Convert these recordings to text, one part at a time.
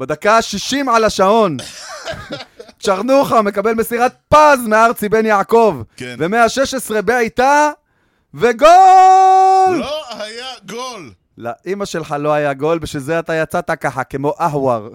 בדקה ה-60 על השעון. צ'רנוחה מקבל מסירת פז מארצי בן יעקב. כן. ו-116 בעיטה, וגול! לא היה גול! לאימא שלך לא היה גול, בשביל זה אתה יצאת ככה, כמו אהואר.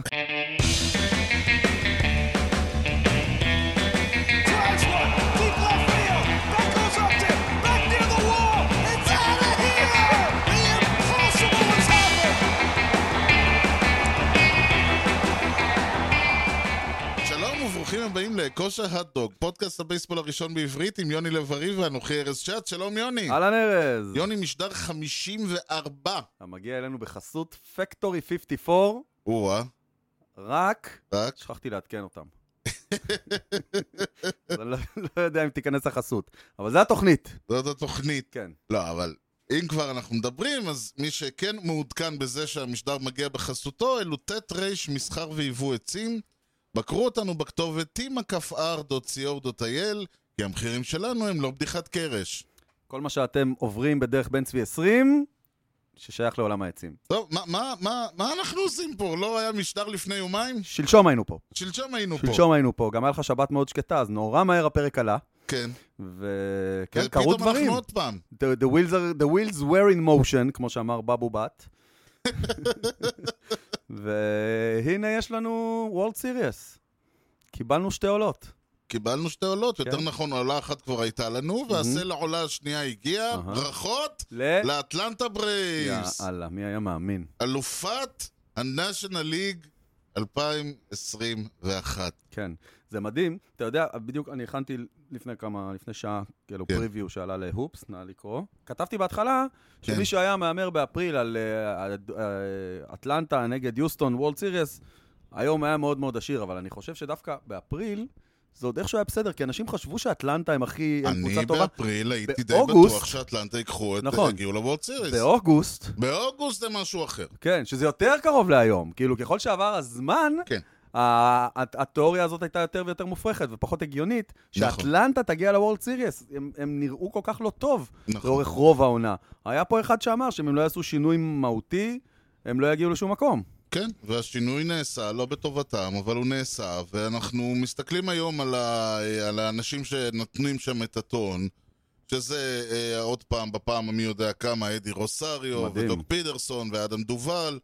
לכושר הדוג, פודקאסט הבייסבול הראשון בעברית עם יוני לב-ארי ואנוכי ארז שץ, שלום יוני. אהלן ארז. יוני משדר 54. המגיע אלינו בחסות פקטורי 54, או-אה, רק רק. שכחתי לעדכן אותם. לא, לא יודע אם תיכנס לחסות, אבל זה התוכנית. זאת התוכנית. כן. לא, אבל אם כבר אנחנו מדברים, אז מי שכן מעודכן בזה שהמשדר מגיע בחסותו, אלו ט' ר' מסחר ויבוא עצים. בקרו אותנו בכתובת tima.co.il, כי המחירים שלנו הם לא בדיחת קרש. כל מה שאתם עוברים בדרך בן צבי 20, ששייך לעולם העצים. טוב, מה, מה, מה, מה אנחנו עושים פה? לא היה משדר לפני יומיים? שלשום היינו פה. שלשום היינו פה. שלשום היינו פה, גם היה לך שבת מאוד שקטה, אז נורא מהר הפרק עלה, כן. וכן, קרו דברים. אנחנו עוד פעם. The, the, wheels are, the wheels were in motion, כמו שאמר בבו בת. והנה יש לנו World Series. קיבלנו שתי עולות. קיבלנו שתי עולות, יותר כן. נכון, עולה אחת כבר הייתה לנו, והסלע עולה השנייה הגיעה. ברכות ל... לאטלנטה ברייבס. יאללה, מי היה מאמין? אלופת ה-National League 2021. כן, זה מדהים. אתה יודע, בדיוק אני הכנתי לפני כמה, לפני שעה, כאילו כן. preview שעלה להופס, נא לקרוא. כתבתי בהתחלה כן. שמי שהיה מהמר באפריל על אה, על, אה, אטלנטה נגד יוסטון World Series, היום היה מאוד מאוד עשיר, אבל אני חושב שדווקא באפריל זה עוד איכשהו היה בסדר, כי אנשים חשבו שאטלנטה הם הכי, הם אני קבוצה טובה. באפריל הייתי די בטוח שאטלנטה ייקחו את... נכון. יגיעו ל World Series. באוגוסט, באוגוסט זה משהו אחר. כן, שזה יותר קרוב להיום. כאילו, ככל שעבר הזמן, כן. התיאוריה הזאת הייתה יותר ויותר מופרכת ופחות הגיונית, נכון. שאטלנטה תגיע ל World Series. הם, הם נראו כל כך לא טוב נכון. לאורך רוב העונה. היה פה אחד שאמר שאם הם לא יעשו שינוי מהותי, הם לא יגיעו לשום מקום. כן, והשינוי נעשה, לא בטובתם, אבל הוא נעשה, ואנחנו מסתכלים היום על, ה... על האנשים שנותנים שם את הטון, שזה אה, עוד פעם, בפעם המי יודע כמה, אדי רוסריו, מדהים. ודוק פידרסון, ואדם דובל.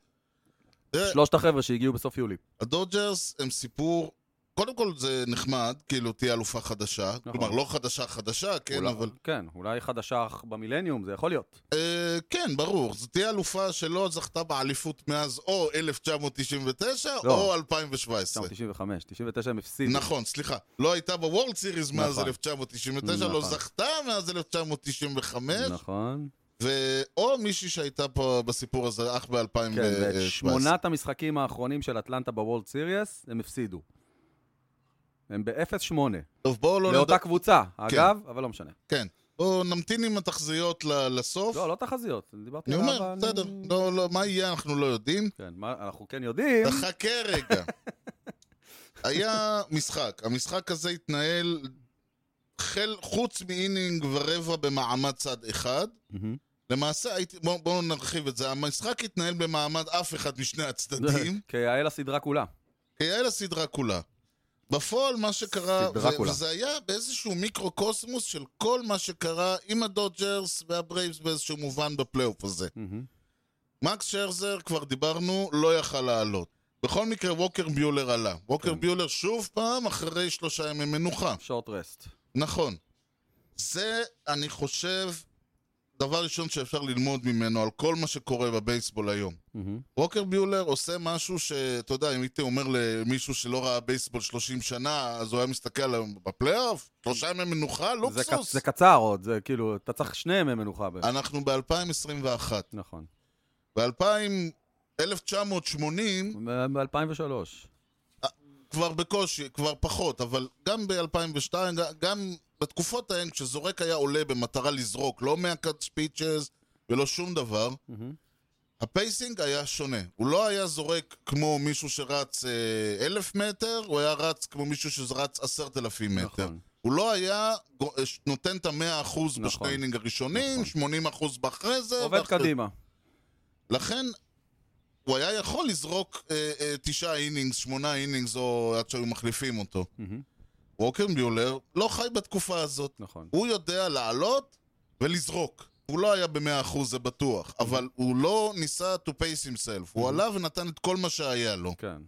שלושת החבר'ה שהגיעו בסוף יולי. הדודג'רס הם סיפור, קודם כל זה נחמד, כאילו תהיה אלופה חדשה, נכון. כלומר לא חדשה חדשה, כן, אולי, אבל... כן, אולי חדשה במילניום, זה יכול להיות. אה, כן, ברור, זו תהיה אלופה שלא זכתה באליפות מאז או 1999 לא. או 2017. 1995, 99 הם הפסידו. נכון, סליחה. לא הייתה בוורלד סיריס מאז נכון. 1999, לא נכון. זכתה מאז 1995, נכון. ו... או מישהי שהייתה פה בסיפור הזה אך ב-2017. כן, ואת שמונת המשחקים האחרונים של אטלנטה בוורלד סיריוס, הם הפסידו. הם ב-0-8. טוב, בואו לא לאותה נדבר... קבוצה, אגב, אבל לא משנה. כן. בואו נמתין עם התחזיות ל- לסוף. לא, לא תחזיות, דיברתי אני על אומר, בסדר. אני- לא, לא, מה יהיה אנחנו לא יודעים. כן, מה- אנחנו כן יודעים. תחכה רגע. היה משחק. המשחק הזה התנהל חל, חוץ מאינינג ורבע במעמד צד אחד. מהמם. למעשה, הייתי, בואו בוא נרחיב את זה. המשחק התנהל במעמד אף אחד משני הצדדים, כיאה לסדרה כולה. כיאה לסדרה כולה. בפועל מה שקרה, ו-. וזה היה באיזשהו מיקרו-קוסמוס של כל מה שקרה עם הדודג'רס והברייבס באיזשהו מובן בפלייאוף הזה. מהמם. מקס שרזר, כבר דיברנו, לא יכל לעלות. בכל מקרה, ווקר ביולר עלה. ווקר כן. ביולר שוב פעם אחרי שלושה ימי מנוחה. short rest. נכון. זה, אני חושב, דבר ראשון שאפשר ללמוד ממנו על כל מה שקורה בבייסבול היום. מהמם. ווקר ביולר עושה משהו שאתה יודע, אם הייתי אומר למישהו שלא ראה בייסבול 30 שנה, אז הוא היה מסתכל עליו בפלייאוף, שלושה ימי מנוחה, זה לוקסוס. ק- זה קצר עוד, זה כאילו, אתה צריך שני ימי מנוחה. ב- אנחנו ב-2021. נכון. ב-2000... 1980 ב-2003. כבר בקושי, כבר פחות, אבל גם ב-2002, גם בתקופות ההן, כשזורק היה עולה במטרה לזרוק, לא מה cut pitches ולא שום דבר, מהמם. ה pacing היה שונה. הוא לא היה זורק כמו מישהו שרץ אה, אלף מטר, הוא היה רץ כמו מישהו שרץ עשרת אלפים מטר. נכון. הוא לא היה אה, נותן את המאה אחוז נכון. בשני inning הראשונים, נכון. 80 אחוז באחרי זה. עובד ואחרי- קדימה. לכן, הוא היה יכול לזרוק אה, אה, תשעה innings, שמונה innings, או עד שהיו מחליפים אותו. מהמם. ווקר ביולר לא חי בתקופה הזאת. נכון. הוא יודע לעלות ולזרוק. הוא לא היה במאה אחוז, זה בטוח. אבל הוא לא ניסה to pace himself. הוא עלה ונתן את כל מה שהיה לו. כן.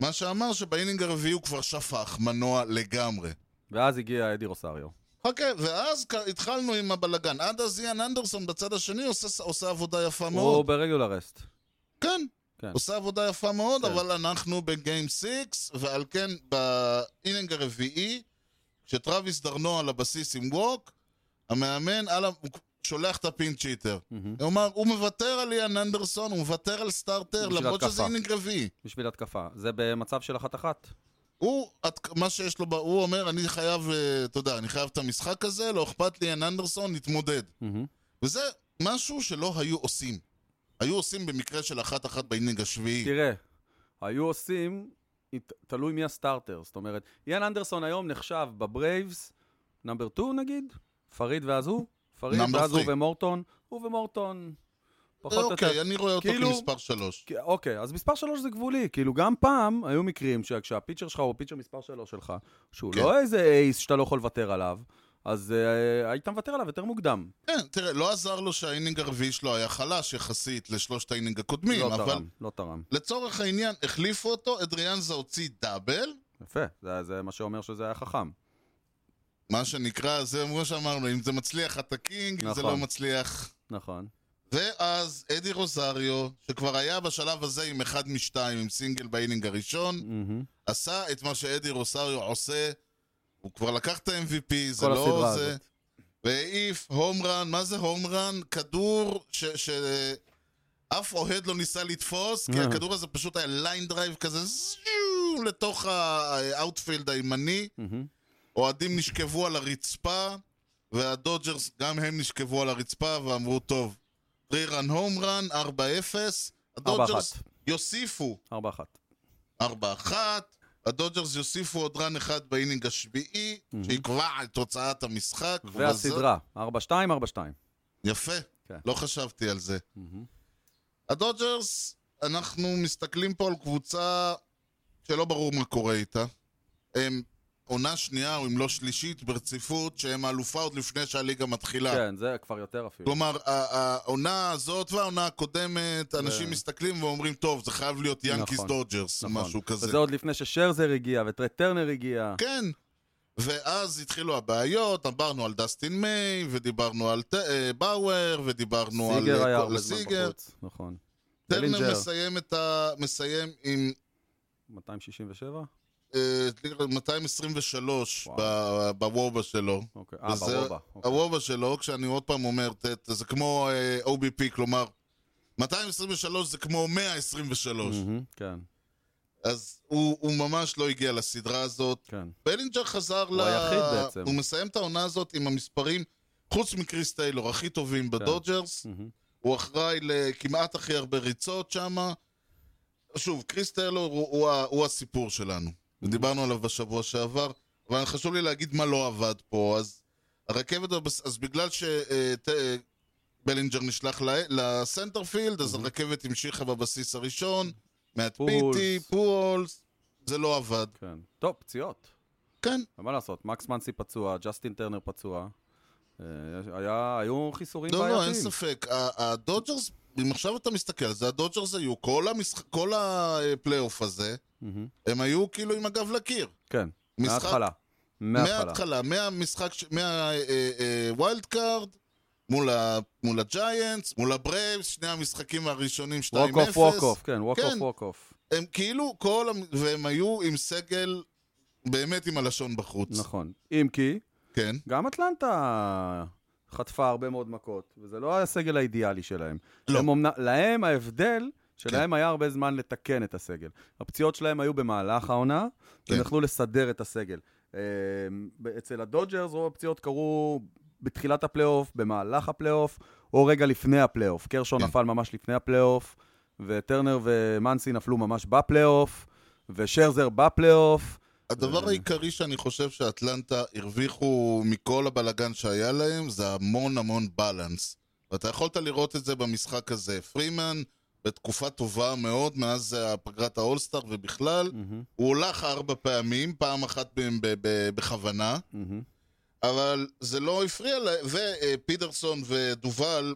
מה שאמר שב inning הרביעי הוא כבר שפך מנוע לגמרי. ואז הגיע אדי רוסריו. אוקיי, ואז התחלנו עם הבלגן. עד אז איאן אנדרסון בצד השני עושה, עושה עבודה יפה הוא מאוד. ב regular rest. כן, כן. עושה עבודה יפה מאוד, כן. אבל אנחנו ב game 6, ועל כן ב inning הרביעי, כשטרוויס דרנו על הבסיס עם walk, המאמן על ה... שולח את hitter. מהמם. הוא אמר, הוא מוותר על איאן אנדרסון, הוא מוותר על starter, למרות שזה. inning רביעי. בשביל התקפה. זה במצב של אחת-אחת. הוא, את- מה שיש לו, הוא אומר, אני חייב, אה, אתה יודע, אני חייב את המשחק הזה, לא אכפת לי, איאן אנדרסון, נתמודד. מהמם. וזה משהו שלא היו עושים. היו עושים במקרה של אחת-אחת ב inning השביעי. תראה, היו עושים, תלוי מי ה starter. זאת אומרת, איאן אנדרסון היום נחשב בברייבס, number 2 נגיד, פריד ואז הוא, פריד Number ואז הוא three. ומורטון, הוא ומורטון, פחות או יותר. אוקיי, אני רואה אותו כאילו- כמספר שלוש. כי- אוקיי, אז מספר 3 זה גבולי. כאילו, גם פעם היו מקרים שכשה pitcher שלך הוא pitcher מספר 3 שלך, שהוא כן. לא איזה ace שאתה לא יכול לוותר עליו, אז אה, היית מוותר עליו יותר מוקדם. כן, תראה, לא עזר לו שה inning הרביעי שלו היה חלש יחסית לשלושת ה inning הקודמים, לא אבל תרם, לא תרם. לצורך העניין, החליפו אותו, אדריאנזה הוציא double, יפה, זה, זה מה שאומר שזה היה חכם. מה שנקרא, זה כמו שאמרנו, אם זה מצליח אתה king, אם זה נכון. לא מצליח... נכון. ואז אדי רוזריו, שכבר היה בשלב הזה עם אחד משתיים, עם single ב inning הראשון, מהמם. עשה את מה שאדי רוסריו עושה, הוא כבר לקח את ה-MVP, זה לא זה. הזאת. והעיף home run, מה זה home run? כדור ש... ש... אף אוהד לא ניסה לתפוס, כי אה. הכדור הזה פשוט היה line drive כזה זיו, לתוך ה outfield הימני. אוהדים נשכבו על הרצפה, והדודג'רס, גם הם נשכבו על הרצפה ואמרו, טוב, 3 run home run, 4-0, הדודג'רס. יוסיפו 4-1. 4-1, הדודג'רס יוסיפו עוד run אחד ב inning השביעי, שיקבע את תוצאת המשחק. והסדרה, 4-2, 4-2. יפה, כן. לא חשבתי על זה. מהמם. הדודג'רס, אנחנו מסתכלים פה על קבוצה שלא ברור מה קורה איתה. הם עונה שנייה, או אם לא שלישית, ברציפות, שהם האלופה עוד לפני שהליגה מתחילה. כן, זה כבר יותר אפילו. כלומר, העונה הזאת והעונה הקודמת, אנשים מסתכלים ואומרים, טוב, זה חייב להיות ינקיס נכון, דודג'רס, או נכון. משהו כזה. וזה עוד לפני ששרזר הגיע וטרי טרנר הגיע. כן. ואז התחילו הבעיות, דיברנו על דסטין מיי, ודיברנו על אה, באואר, ודיברנו על סיגר אה, היה הרבה זמן. בחוץ. נכון. טרנר. מסיים, ה... מסיים עם 267? אה, 223 וואו. ב- ב wOBA שלו. אוקיי. אה, ב wOBA. אוקיי. ה wOBA שלו, כשאני עוד פעם אומר, זה כמו אה, OBP, כלומר, 223 זה כמו 123. מהמם, כן, אז הוא, הוא ממש לא הגיע לסדרה הזאת. כן. בלינג'ר חזר הוא היחיד בעצם. הוא מסיים את העונה הזאת עם המספרים, חוץ מקריס טיילור, הכי טובים בדודג'רס. מהמם. הוא אחראי לכמעט הכי הרבה ריצות שם. שוב, קריס טיילור הוא, הוא, הוא הסיפור שלנו. דיברנו עליו בשבוע שעבר, אבל חשוב לי להגיד מה לא עבד פה. אז הרכבת, אז בגלל שבלינג'ר נשלח ל- ל center field, אז הרכבת המשיכה בבסיס הראשון, פוהולס. ביטי, פוהולס, זה לא עבד. כן. טוב, פציעות. כן, מה לעשות, מקס מנסי פצוע, ג'סטין טרנר פצוע. אה, היה, היו חיסורים לא, לא, אין בעייתיים. ספק. הדודג'רס, אם עכשיו אתה מסתכל על זה, הדודג'רס היו, כל, המשחק, כל הפלייאוף הזה, מהמם. הם היו כאילו עם הגב לקיר. כן, מההתחלה. מההתחלה. מהמשחק, מה wild card, מול ה- מול הג'יינטס, מול הברייבס, שני המשחקים הראשונים 2-0. walk off, walk off, כן, walk. off, walk off. הם כאילו כל, והם היו עם סגל באמת עם הלשון בחוץ. נכון. אם כי, כן, גם אטלנטה חטפה הרבה מאוד מכות, וזה לא הסגל האידיאלי שלהם. לא. הם. להם ההבדל, שלהם כן. היה הרבה זמן לתקן את הסגל. הפציעות שלהם היו במהלך העונה, כן. והם יכלו לסדר את הסגל. אה, אצל הדודג'רס רוב הפציעות קרו בתחילת הפלייאוף, במהלך הפלייאוף, או רגע לפני הפלייאוף. קרשו כן. נפל ממש לפני הפלייאוף, וטרנר ומנסי נפלו ממש בפלייאוף, ושרזר בפלייאוף. הדבר אה. העיקרי שאני חושב שאטלנטה הרוויחו מכל הבלגן שהיה להם, זה המון המון בלנס. ואתה יכולת לראות את זה במשחק הזה. פרימן בתקופה טובה מאוד, מאז אה, פגרת האולסטאר ובכלל. מהמם, הוא הולך ארבע פעמים, פעם אחת מהם ב- ב- בכוונה, מהמם. אבל זה לא הפריע להם, ופידרסון ודובל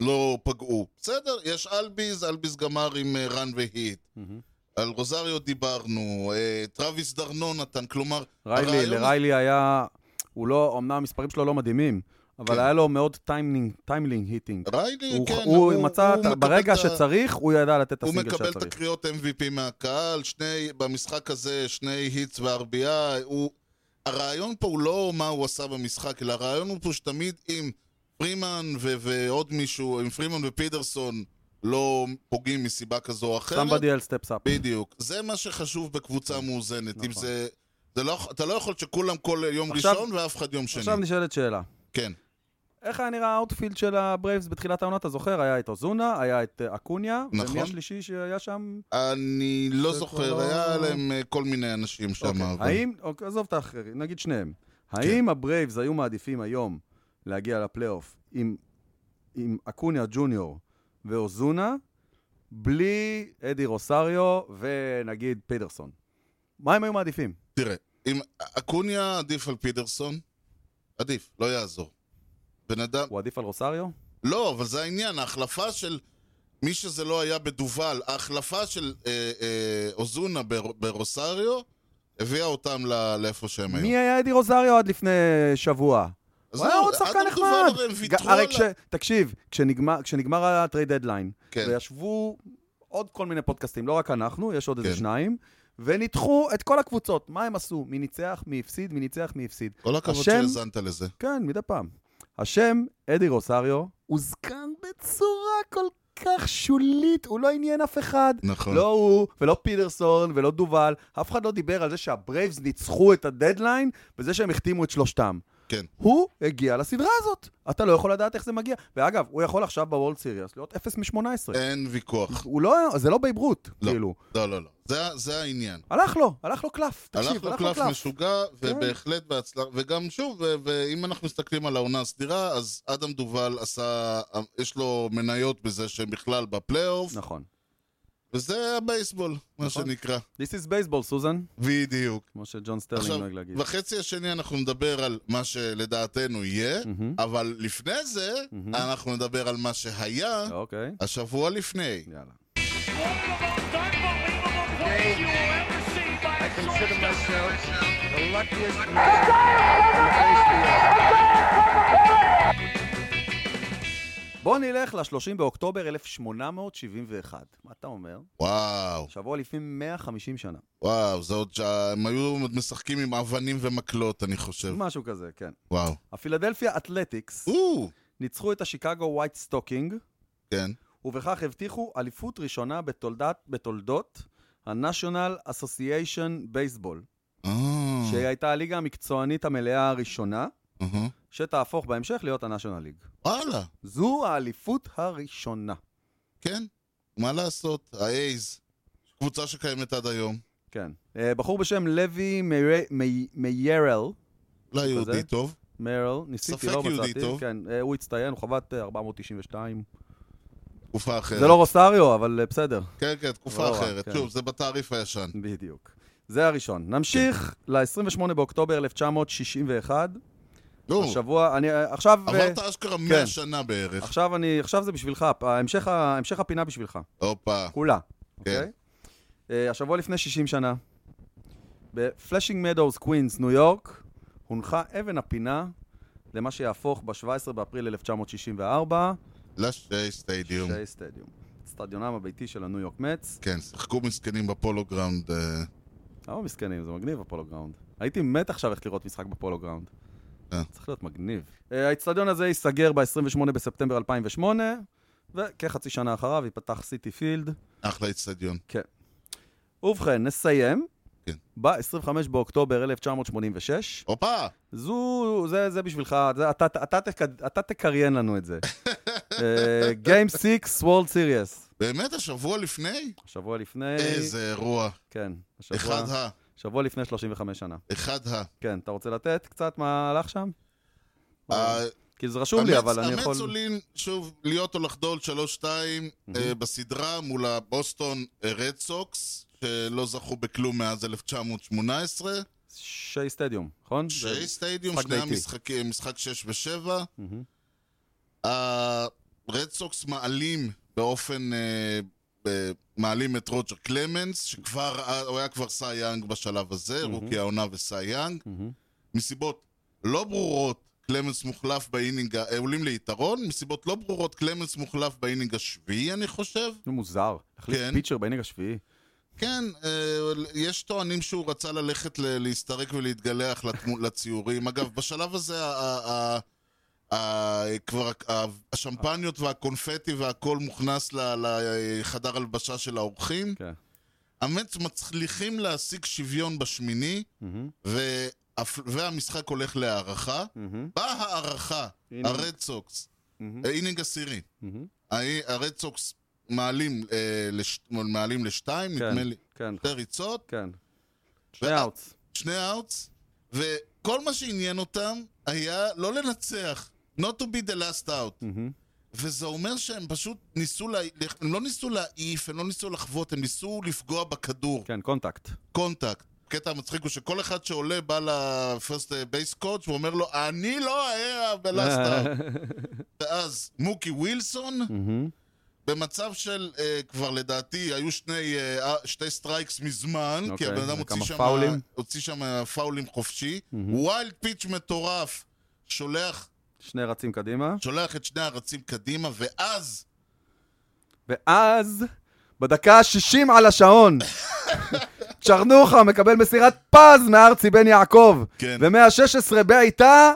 לא פגעו. בסדר, יש אלביז, אלביז גמר עם אה, run ו hit. מהמם. על רוזריו דיברנו, אה, טרוויס דרנו נתן, כלומר... ריילי, הרעיון- לריילי היה, הוא לא, אמנם המספרים שלו לא מדהימים, אבל כן. היה לו מאוד timely, timely hitting. ריילי, הוא, כן, הוא מצא, הוא ברגע שצריך, הוא ידע לתת את הוא הסינגל מקבל את שצריך. הקריאות MVP מהקהל, שני, במשחק הזה שני hits ו-RBI, הוא... הרעיון פה הוא לא מה הוא עשה במשחק, אלא הרעיון הוא פה שתמיד אם פרימן ועוד מישהו, אם פרימן ופידרסון לא פוגעים מסיבה כזו או אחרת, somebody else steps up. בדיוק. זה מה שחשוב בקבוצה מאוזנת. אם נכון. זה... זה לא, אתה לא יכול שכולם כל יום עכשיו- ראשון ואף אחד יום שני. עכשיו נשאלת שאלה. כן. איך היה נראה ה outfield של הברייבס בתחילת העונה? אתה זוכר? היה את אוזונה, היה את אה, אקוניה, נכון. ומי השלישי שהיה שם? אני לא זוכר, כבר היה לא- להם אה, כל מיני אנשים שם. אוקיי. אבל- האם, אוקיי, עזוב את האחרים, נגיד שניהם. כן. האם הברייבס היו מעדיפים היום להגיע לפלייאוף עם, עם אקוניה ג'וניור ואוזונה, בלי אדי רוסריו ונגיד פידרסון? מה הם היו מעדיפים? תראה, אם אקוניה עדיף על פידרסון, עדיף, לא יעזור. בן אדם... הוא עדיף על רוסריו? לא, אבל זה העניין, ההחלפה של מי שזה לא היה בדובל, ההחלפה של אה, אה, אוזונה בר, ברוסריו, הביאה אותם ל- לאיפה שהם היו. מי היה אדי רוסריו עד לפני שבוע? הוא היה עוד שחקן נחמד. הרי כש... תקשיב, כשנגמר, כשנגמר ה trade deadline, כן. וישבו עוד כל מיני פודקאסטים, לא רק אנחנו, יש עוד איזה כן. שניים, וניתחו את כל הקבוצות. מה הם עשו? מי ניצח, מי הפסיד, מי ניצח, מי הפסיד. כל הכבוד שהאזנת לזה. כן, מדי פעם. השם אדי רוסריו הוזכר בצורה כל כך שולית, הוא לא עניין אף אחד. נכון. לא הוא, ולא פדרסון, ולא דובאל. אף אחד לא דיבר על זה שהברייבס ניצחו את הדדליין בזה שהם החתימו את שלושתם. כן. הוא הגיע לסדרה הזאת. אתה לא יכול לדעת איך זה מגיע. ואגב, הוא יכול עכשיו ב World Series להיות 0 מ-18. אין ויכוח. הוא לא, זה לא בייב רות, לא. כאילו. לא, לא, לא. זה, זה העניין. הלך לו, הלך לו קלף. תקשיב, הלך לו קלף משוגע, כן. ובהחלט בהצלחה, וגם שוב, ו- ואם אנחנו מסתכלים על העונה הסדירה, אז אדם דובאל עשה, יש לו מניות בזה שהם בכלל בפלייאוף, נכון. וזה הבייסבול, מה נכון. שנקרא. This is baseball, סוזן, בדיוק. כמו שג'ון סטרלינג נוהג להגיד. בחצי השני אנחנו נדבר על מה שלדעתנו יהיה, מהמם. אבל לפני זה, מהמם. אנחנו נדבר על מה שהיה אוקיי, השבוע לפני. יאללה. בוא נלך ל-30 באוקטובר 1871. מה אתה אומר? וואו, שבוע לפני 150 שנה. וואו, זה עוד שהם היו משחקים עם אבנים ומקלות, אני חושב. משהו כזה, כן. וואו. הפילדלפיה אתלטיקס או, ניצחו את השיקגו ווייט סטוקינג, כן. ובכך הבטיחו אליפות ראשונה בתולדת, בתולדות ה-National Association Baseball, אה, שהיא הייתה הליגה המקצוענית המלאה הראשונה, אהה. שתהפוך בהמשך להיות ה-National League. וואלה, זו האליפות הראשונה. כן. מה לעשות, האייז, קבוצה שקיימת עד היום. כן. אה, בחור בשם לוי מי- מי- מיירל, לא יהודי? טוב. מרל, ניסיתי, ספק לא יהודי מצאתי. טוב. כן, אה, הוא הצטיין, הוא חבט אה, 492. תקופה אחרת. זה לא רוסריו, אבל בסדר. כן, כן, תקופה לא אחרת. כן. שוב, זה בתעריף הישן. בדיוק. זה הראשון. נמשיך ל-28 באוקטובר 1961. נו, השבוע, אני אה, עכשיו... אה, עברת אשכרה 100 שנה בערך. עכשיו אני, עכשיו זה בשבילך, המשך, המשך הפינה בשבילך, הופה. כולה, כן. אוקיי? אה, השבוע לפני 60 שנה, בפלאשינג מדאוס, קווינס, ניו יורק, הונחה אבן הפינה למה שיהפוך ב-17 באפריל 1964, לשיי סטדיום. שיי סטדיום. אצטדיונם הביתי של הניו יורק מצ. כן, שיחקו מסכנים בפולו גראונד. למה מסכנים? זה מגניב הפולו גראונד. הייתי מת עכשיו ללכת לראות משחק בפולו גראונד. אה. צריך להיות מגניב. אה, האצטדיון הזה ייסגר ב-28 בספטמבר 2008, וכחצי שנה אחריו ייפתח סיטי פילד. אחלה אצטדיון. ובכן, נסיים. כן. ב-25 באוקטובר 1986. הופה! זו, זה, זה בשבילך, זה, אתה, אתה, תק, אתה תקריין לנו את זה. גיים 6, וולד סיריוס. באמת, השבוע לפני? שבוע לפני... איזה אירוע. כן, השבוע, אחד ה... שבוע לפני 35 שנה. אחד ה... כן, אתה רוצה לתת קצת מה הלך שם? כי זה רשום לי, אבל אני יכול... המץ עולים, שוב, להיות או לחדול 3-2 אה, בסדרה מול הבוסטון רד סוקס, שלא זכו בכלום מאז 1918. שי סטדיום, נכון? שי סטדיום, שני. המשחקים, משחק 6 ו-7. מהמם. הרד סוקס מעלים באופן... מעלים את רוג'ר קלמנס, שכבר, הוא היה כבר סי יאנג בשלב הזה, rookie העונה וסי יאנג. מהמם. מסיבות לא ברורות, קלמנס מוחלף באינינג, אה, עולים ליתרון, מסיבות לא ברורות, קלמנס מוחלף באינינג השביעי, אני חושב. זה מוזר. להחליף כן. פיצ'ר באינינג השביעי. כן, אה, יש טוענים שהוא רצה ללכת להסתרק ולהתגלח לציורים. אגב, בשלב הזה כבר השמפניות והקונפטי והכל מוכנס לחדר הלבשה של האורחים. כן. המצ מצליחים להשיג שוויון בשמיני, והמשחק הולך להארכה. באה הארכה, אינינג. הרד סוקס, מהמם. אה, אינינג עשירי. הרד סוקס מעלים, אה, לשתיים, כן, נדמה לי, כן, שתי ריצות, כן. שני outs. שני outs, וכל מה שעניין אותם היה לא לנצח, not to be the last out. מהמם. וזה אומר שהם פשוט ניסו, לה... הם לא ניסו להעיף, הם לא ניסו לחוות, הם ניסו לפגוע בכדור, כן, contact. contact. הקטע המצחיק הוא שכל אחד שעולה בא ל first base coach ואומר לו, אני לא היה out. ואז מוקי ווילסון, מהמם. במצב של, אה, כבר לדעתי, היו שני, אה, שתי strikes מזמן, כי אוקיי, הבן אדם הוציא שם, פאולים? הוציא שם פאולים חופשי. wild pitch מטורף, שולח, שני רצים קדימה. שולח את שני הרצים קדימה, ואז, ואז, בדקה ה-60 על השעון, צ'רנוחה מקבל מסירת פז מארצי בן יעקב. כן. ו-116 בעיטה,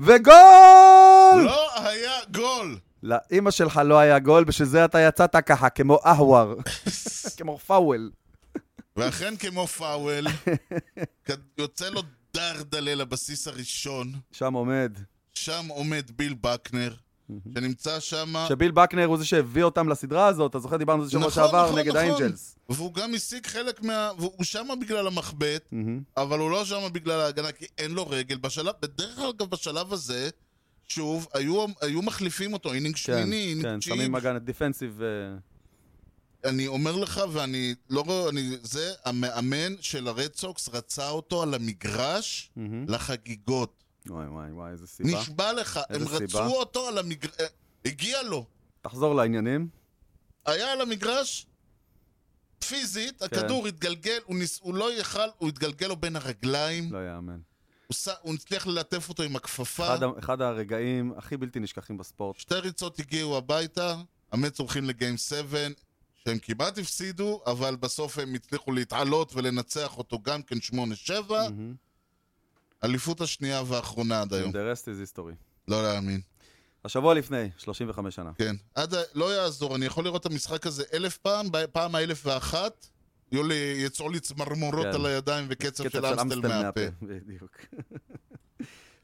וגול! לא היה גול. לאימא שלך לא היה גול, בשביל זה אתה יצאת ככה, כמו אהואר. כמו פאוול. ואכן כמו פאוול, יוצא לו דרדלה לבסיס הראשון, שם עומד. שם עומד ביל בקנר, שנמצא שם... שביל בקנר הוא זה שהביא אותם לסדרה הזאת, אתה זוכר דיברנו על זה שבוע נכון, שעבר נכון, נגד נכון. האנג'לס. והוא גם השיג חלק מה... והוא שם בגלל המחבט. אבל הוא לא שם בגלל ההגנה, כי אין לו רגל. בשלב, בדרך כלל, אגב, בשלב הזה, שוב, היו, היו מחליפים אותו, אינינג כן, שמיני, אינינג כן, תשיעי. שמים מגן defensive. אה, אני אומר לך, ואני לא רואה, אני, זה, המאמן של הרד סוקס רצה אותו על המגרש מהמם. לחגיגות. וואי וואי וואי, איזה סיבה. נשבע לך, הם סיבה? רצו אותו על המגרש, הגיע לו. תחזור לעניינים. היה על המגרש, פיזית, הכדור התגלגל, הוא, ניס, הוא לא יכל, הוא התגלגל לו בין הרגליים, לא יאמן. הוא, ס, הוא הצליח ללטף אותו עם הכפפה, אחד אחד הרגעים הכי בלתי נשכחים בספורט. שתי ריצות הגיעו הביתה, המץ הולכים לגיים 7, שהם כמעט הפסידו, אבל בסוף הם הצליחו להתעלות ולנצח אותו גם כן 8-7. מהמם. אליפות השנייה והאחרונה עד היום. The rest is history. לא להאמין. השבוע לפני, 35 שנה. כן. עד ה... לא יעזור, אני יכול לראות את המשחק הזה אלף פעם, פעם האלף ואחת, יהיו לי, יצאו לי צמרמורות כן. על הידיים וקצב של אמסטל מהפה. בדיוק.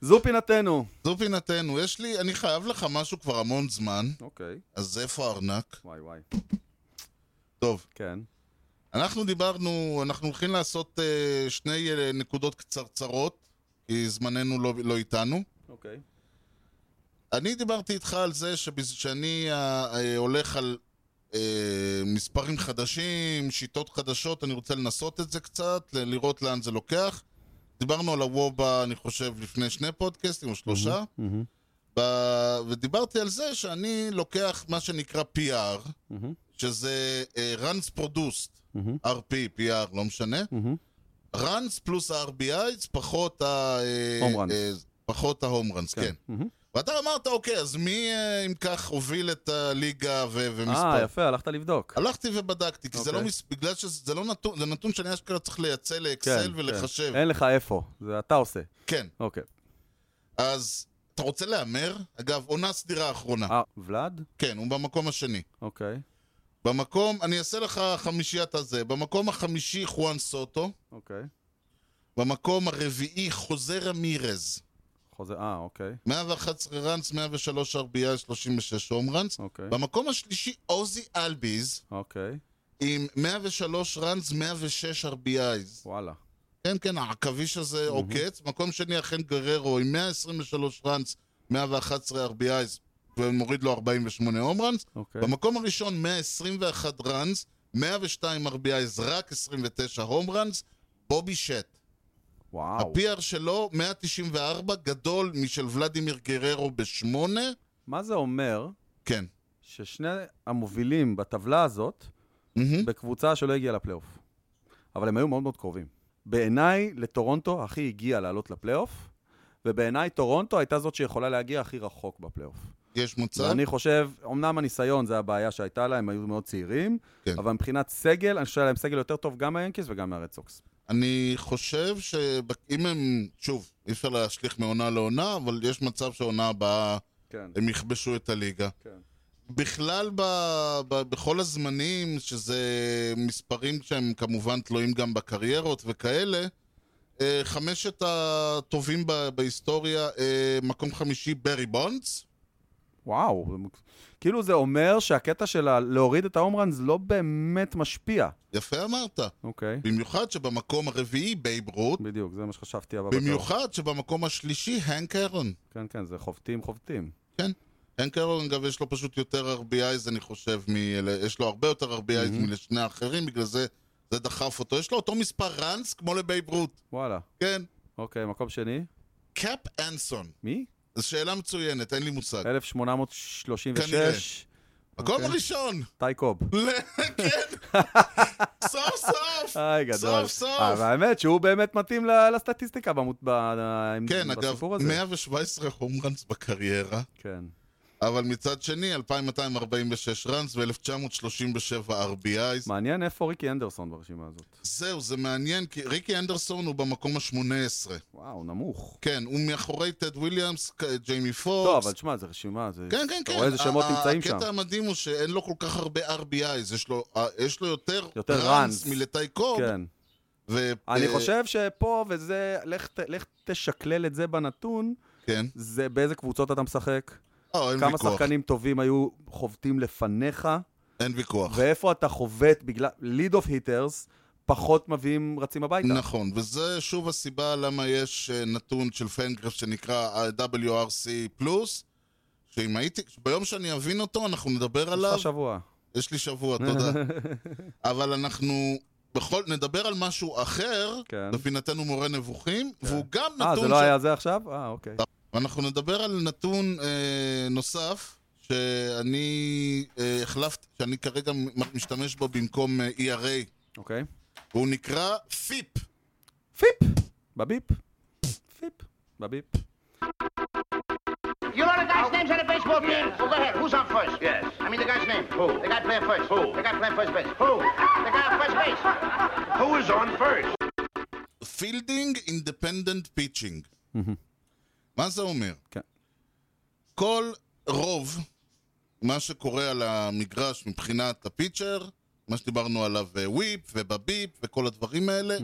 זו פינתנו. זו פינתנו. יש לי, אני חייב לך משהו כבר המון זמן, אוקיי. אז איפה הארנק? וואי וואי. טוב, כן. אנחנו דיברנו, אנחנו הולכים לעשות uh, שני uh, נקודות קצרצרות, כי זמננו לא, לא איתנו. אוקיי. אני דיברתי איתך על זה שבז- שאני uh, uh, הולך על uh, מספרים חדשים, שיטות חדשות, אני רוצה לנסות את זה קצת, ל- לראות לאן זה לוקח. דיברנו על הוובה, אני חושב, לפני שני פודקאסטים או שלושה, מהמם. ב- ודיברתי על זה שאני לוקח מה שנקרא PR, מהמם. שזה uh, runs produced, מהמם. RP, PR, לא משנה. מהמם. Runs פלוס ה-RBI, פחות ה... אה, Home runs. אה, פחות ההום ראנס, כן. מהמם. ואתה אמרת, אוקיי, אז מי אה, אם כך הוביל את הליגה ו- ומספר? אה, יפה, הלכת לבדוק. הלכתי ובדקתי, כי זה לא אוקיי. מס... בגלל שזה לא נתון, זה נתון שאני אשכרה צריך לייצא לאקסל ולחשב. אין לך איפה, זה אתה עושה. כן. אוקיי. אז אתה רוצה להמר? אגב, עונה סדירה אחרונה. אה, ולד? כן, הוא במקום השני. אוקיי. במקום, אני אעשה לך חמישיית הזה. במקום החמישי חואן סוטו. אוקיי. במקום הרביעי חוזה רמירז. חוזה, אה, אוקיי. 111 ראנס, 103 RBI, 36 הום ראנס. אוקיי. במקום השלישי עוזי אלביז אוקיי. עם 103 ראנס, 106 RBIs. וואלה. כן, כן, העכביש הזה עוקץ. מקום שני אכן גררו עם 123 ראנס, 111 RBIs ומוריד לו 48 הום ראנס. אוקיי. במקום הראשון 121 ראנס, 102 RBIs, רק 29 הום ראנס, בובי שט. וואו. ה-PR שלו 194, גדול משל ולדימיר גררו בשמונה. מה זה אומר? כן. ששני המובילים בטבלה הזאת, מהמם. בקבוצה שלא הגיעה לפלייאוף. אבל הם היו מאוד מאוד קרובים. בעיניי, לטורונטו הכי הגיע לעלות לפלייאוף, ובעיניי טורונטו הייתה זאת שיכולה להגיע הכי רחוק בפלייאוף. יש מצב? ואני חושב, אמנם הניסיון זה הבעיה שהייתה להם, הם היו מאוד צעירים, כן. אבל מבחינת סגל, אני חושב שהיה להם סגל יותר טוב גם מהיאנקיס וגם מהרד סוקס. אני חושב שאם הם, שוב, אי אפשר להשליך מעונה לעונה, אבל יש מצב שהעונה הבאה כן. הם יכבשו את הליגה. כן. בכלל, ב, ב, בכל הזמנים, שזה מספרים שהם כמובן תלויים גם בקריירות וכאלה, אה, חמשת הטובים ב, בהיסטוריה, אה, מקום חמישי ברי בונדס, וואו, כאילו זה אומר שהקטע של להוריד את ה home runs לא באמת משפיע. יפה אמרת. אוקיי, במיוחד שבמקום הרביעי בייב רות, בדיוק, זה מה שחשבתי. במיוחד שבמקום השלישי הנק ארון. כן, כן, זה חובטים, חובטים. כן. הנק ארון, אגב, יש לו פשוט יותר RBIs, אני חושב, מ... יש לו הרבה יותר RBIs מלשני האחרים, בגלל זה זה דחף אותו. יש לו אותו מספר runs כמו לבייב רות. וואלה. כן. אוקיי, מקום שני? קאפ אנסון. מי? זו שאלה מצוינת, אין לי מושג. 1836. מקום אוקיי. ראשון! טיי קוב. כן! סוף סוף! היי, גדול. סוף סוף! אבל האמת שהוא באמת מתאים לסטטיסטיקה כן, אגב, בסיפור הזה. 117 home runs בקריירה, כן. אבל מצד שני, 2246 runs ו-1937 RBIs. מעניין איפה ריקי הנדרסון ברשימה הזאת. זהו, זה מעניין, כי ריקי הנדרסון הוא במקום ה-18. וואו, נמוך. כן, הוא מאחורי טד וויליאמס, ג'ימי פוקס. טוב, אבל תשמע, זה רשימה, זה... כן, כן, כן. אתה רואה איזה שמות נמצאים שם. הקטע המדהים הוא שאין לו כל כך הרבה RBIs, יש לו, יש לו יותר, יותר ראנס. מלטי קוב. כן. ו- אני אה, חושב שפה, וזה, לך לך תשקלל את זה בנתון, כן. זה באיזה קבוצות אתה משחק, אה, אין כמה ויכוח. שחקנים טובים היו חובטים לפניך, אין ויכוח. ואיפה אתה חובט בגלל... lead off hitters, פחות מביאים רצים הביתה. נכון, וזה שוב הסיבה למה יש אה, נתון של פאנגרף שנקרא אה, WRC פלוס, שאם הייתי, ביום שאני אבין אותו, אנחנו נדבר יש עליו. לך שבוע. יש לי שבוע, תודה. אבל אנחנו בכל, נדבר על משהו אחר, כן. לפינתנו מורה נבוכים, והוא גם אה, נתון... זה לא ש- היה זה עכשיו? אה, אוקיי. אנחנו נדבר על נתון אה, נוסף, שאני אה, החלפתי, שאני כרגע משתמש בו במקום אה, ERA, אוקיי. והוא נקרא פיפ. פיפ! בביפ. פיפ. בביפ. You know the guy's names on the baseball team? Well, go ahead. Who's on first? Yes. I mean the guy's name. Who? The guy playing first. Who? The guy playing first base. Who? The guy on first base. Who is on first? פילדינג אינדפנדנט פיצ'ינג. מה זה אומר? כן. כל רוב מה שקורה על המגרש מבחינת הפיצ'ר, מה שדיברנו עליו WHIP ו BABIP וכל הדברים האלה,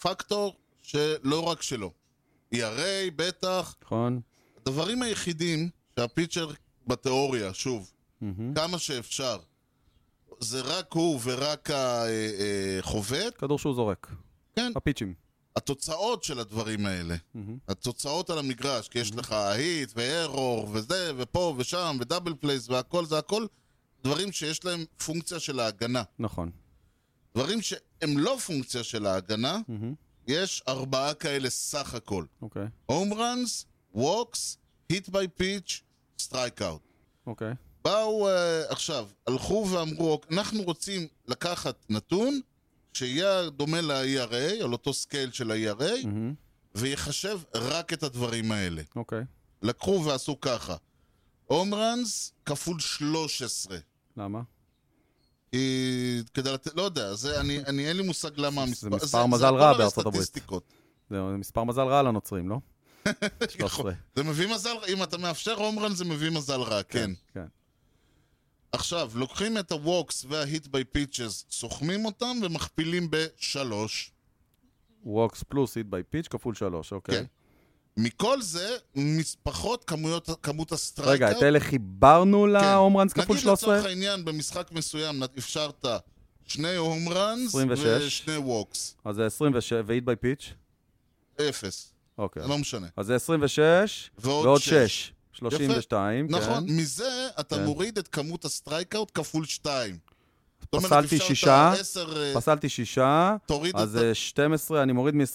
פקטור שלא רק שלו. ERA בטח, נכון? הדברים היחידים שה pitcher בתיאוריה, שוב, כמה שאפשר, זה רק הוא ורק החובט, כדור שהוא זורק. כן, הפיצ'ים. התוצאות של הדברים האלה, התוצאות על המגרש, כי יש לך hit ו error וזה ופה ושם ו double plays והכל זה הכל דברים שיש להם פונקציה של ההגנה. נכון. דברים שהם לא פונקציה של ההגנה, יש ארבעה כאלה סך הכל. אוקיי. home runs, walks, hit by pitch, strikeout. אוקיי. באו אה, עכשיו, הלכו ואמרו, אנחנו רוצים לקחת נתון שיהיה דומה ל-ERA, על אותו scale של ה-ERA, ויחשב רק את הדברים האלה. אוקיי. לקחו ועשו ככה. home runs כפול 13. למה? כי כדי לתת, לא יודע, זה, אני, אני אין לי מושג למה המספר... מספר מזל רע הכל בארצות הברית. זה מספר מזל רע לנוצרים, לא? 13. זה מביא מזל, אם אתה מאפשר home runs זה מביא מזל רע, כן. כן. עכשיו, לוקחים את ה walks וה hit by pitches, סוכמים אותם ומכפילים בשלוש. walks פלוס hit by pitch כפול 3, אוקיי. כן. מכל זה, פחות כמויות, כמות ה strikeout. רגע, את אלה חיברנו ל home runs כפול נגיד 13? לצורך העניין, במשחק מסוים אפשרת שני home runs 26. ושני walks. אז זה 26, ו hit by pitch? אפס. אוקיי. לא משנה. אז זה 26 ועוד ועוד שש. 6. 32, נכון, כן. מזה אתה כן. מוריד את כמות ה strikeout כפול 2. זאת אומרת, פסלתי שישה, 10, אה, פסלתי שישה, אז את... אה, 12, אני מוריד מ-26